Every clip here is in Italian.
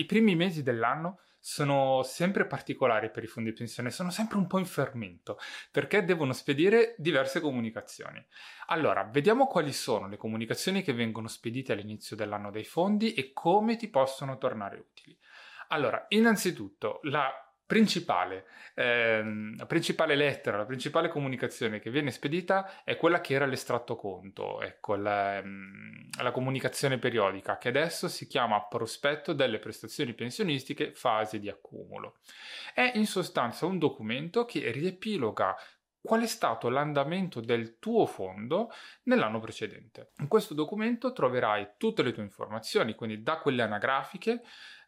i primi mesi dell'anno sono sempre particolari per i fondi pensione, sono sempre un po' in fermento perché devono spedire diverse comunicazioni. Allora, vediamo quali sono le comunicazioni che vengono spedite all'inizio dell'anno dai fondi e come ti possono tornare utili. Allora, innanzitutto, la principale, ehm, principale lettera, la principale comunicazione che viene spedita è quella che era l'estratto conto, ecco, la, ehm, la comunicazione periodica, che adesso si chiama prospetto delle prestazioni pensionistiche fase di accumulo. È in sostanza un documento che riepiloga qual è stato l'andamento del tuo fondo nell'anno precedente. In questo documento troverai tutte le tue informazioni, quindi da quelle anagrafiche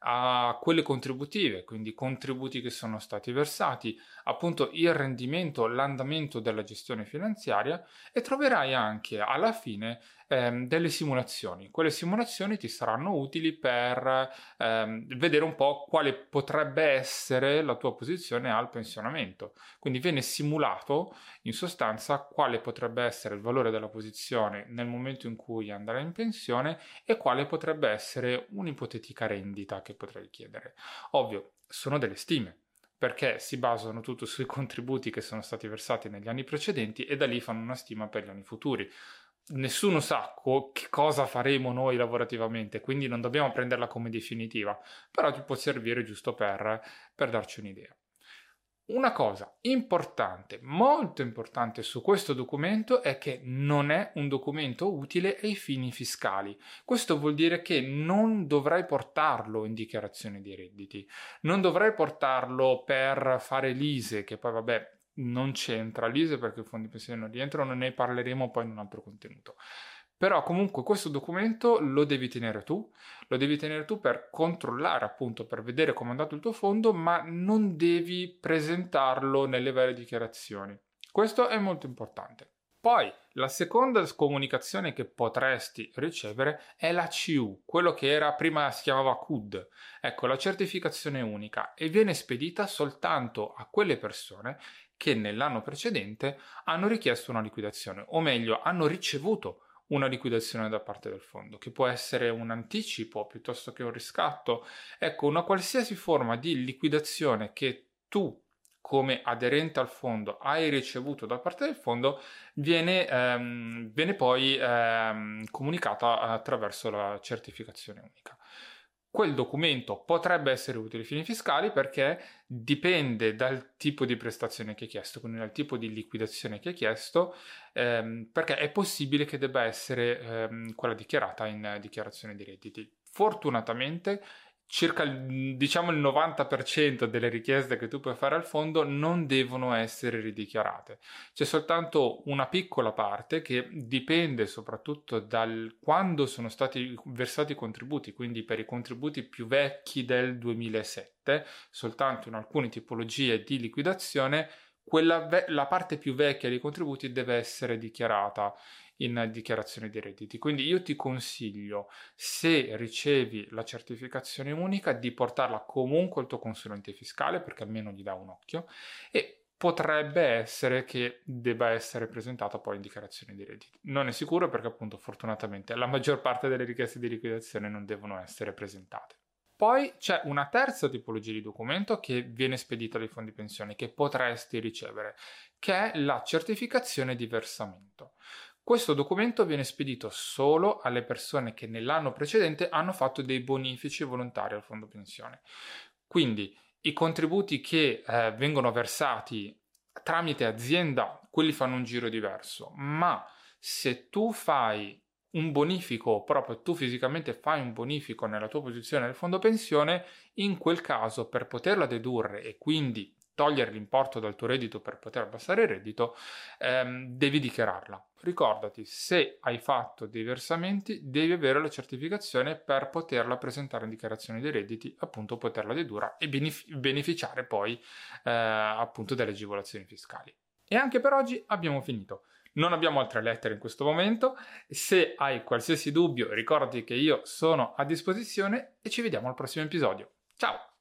a quelle contributive, quindi contributi che sono stati versati, appunto il rendimento, l'andamento della gestione finanziaria e troverai anche alla fine ehm, delle simulazioni. Quelle simulazioni ti saranno utili per ehm, vedere un po' quale potrebbe essere la tua posizione al pensionamento. Quindi viene simulato in sostanza quale potrebbe essere il valore della posizione nel momento in cui andrai in pensione e quale potrebbe essere un'ipotetica rendita che che potrei chiedere. Ovvio, sono delle stime perché si basano tutto sui contributi che sono stati versati negli anni precedenti e da lì fanno una stima per gli anni futuri. Nessuno sa co- che cosa faremo noi lavorativamente, quindi non dobbiamo prenderla come definitiva, però ti può servire giusto per, per darci un'idea. Una cosa importante, molto importante su questo documento è che non è un documento utile ai fini fiscali. Questo vuol dire che non dovrai portarlo in dichiarazione di redditi, non dovrai portarlo per fare l'ISE, che poi vabbè non c'entra l'ISE perché i fondi pensione non rientrano, ne parleremo poi in un altro contenuto. Però comunque questo documento lo devi tenere tu, lo devi tenere tu per controllare appunto, per vedere come è andato il tuo fondo, ma non devi presentarlo nelle varie dichiarazioni. Questo è molto importante. Poi la seconda comunicazione che potresti ricevere è la CU, quello che era prima si chiamava CUD, ecco la certificazione unica e viene spedita soltanto a quelle persone che nell'anno precedente hanno richiesto una liquidazione, o meglio hanno ricevuto una liquidazione da parte del fondo, che può essere un anticipo piuttosto che un riscatto. Ecco, una qualsiasi forma di liquidazione che tu come aderente al fondo hai ricevuto da parte del fondo viene, ehm, viene poi ehm, comunicata attraverso la certificazione unica quel documento potrebbe essere utile ai fini fiscali perché dipende dal tipo di prestazione che hai chiesto, quindi dal tipo di liquidazione che hai chiesto, ehm, perché è possibile che debba essere ehm, quella dichiarata in dichiarazione di redditi. Fortunatamente circa diciamo il 90% delle richieste che tu puoi fare al fondo non devono essere ridichiarate. C'è soltanto una piccola parte che dipende soprattutto dal quando sono stati versati i contributi, quindi per i contributi più vecchi del 2007, soltanto in alcune tipologie di liquidazione quella ve- la parte più vecchia dei contributi deve essere dichiarata in dichiarazione dei redditi. Quindi io ti consiglio, se ricevi la certificazione unica, di portarla comunque al tuo consulente fiscale perché almeno gli dà un occhio e potrebbe essere che debba essere presentata poi in dichiarazione di redditi. Non è sicuro perché appunto fortunatamente la maggior parte delle richieste di liquidazione non devono essere presentate. Poi c'è una terza tipologia di documento che viene spedita dai fondi pensione che potresti ricevere, che è la certificazione di versamento. Questo documento viene spedito solo alle persone che nell'anno precedente hanno fatto dei bonifici volontari al fondo pensione. Quindi i contributi che eh, vengono versati tramite azienda, quelli fanno un giro diverso, ma se tu fai un bonifico, proprio tu fisicamente fai un bonifico nella tua posizione del fondo pensione, in quel caso per poterla dedurre e quindi togliere l'importo dal tuo reddito per poter abbassare il reddito, ehm, devi dichiararla. Ricordati, se hai fatto dei versamenti, devi avere la certificazione per poterla presentare in dichiarazione dei redditi, appunto poterla dedurre e benefic- beneficiare poi eh, appunto delle agevolazioni fiscali. E anche per oggi abbiamo finito. Non abbiamo altre lettere in questo momento. Se hai qualsiasi dubbio, ricordati che io sono a disposizione e ci vediamo al prossimo episodio. Ciao!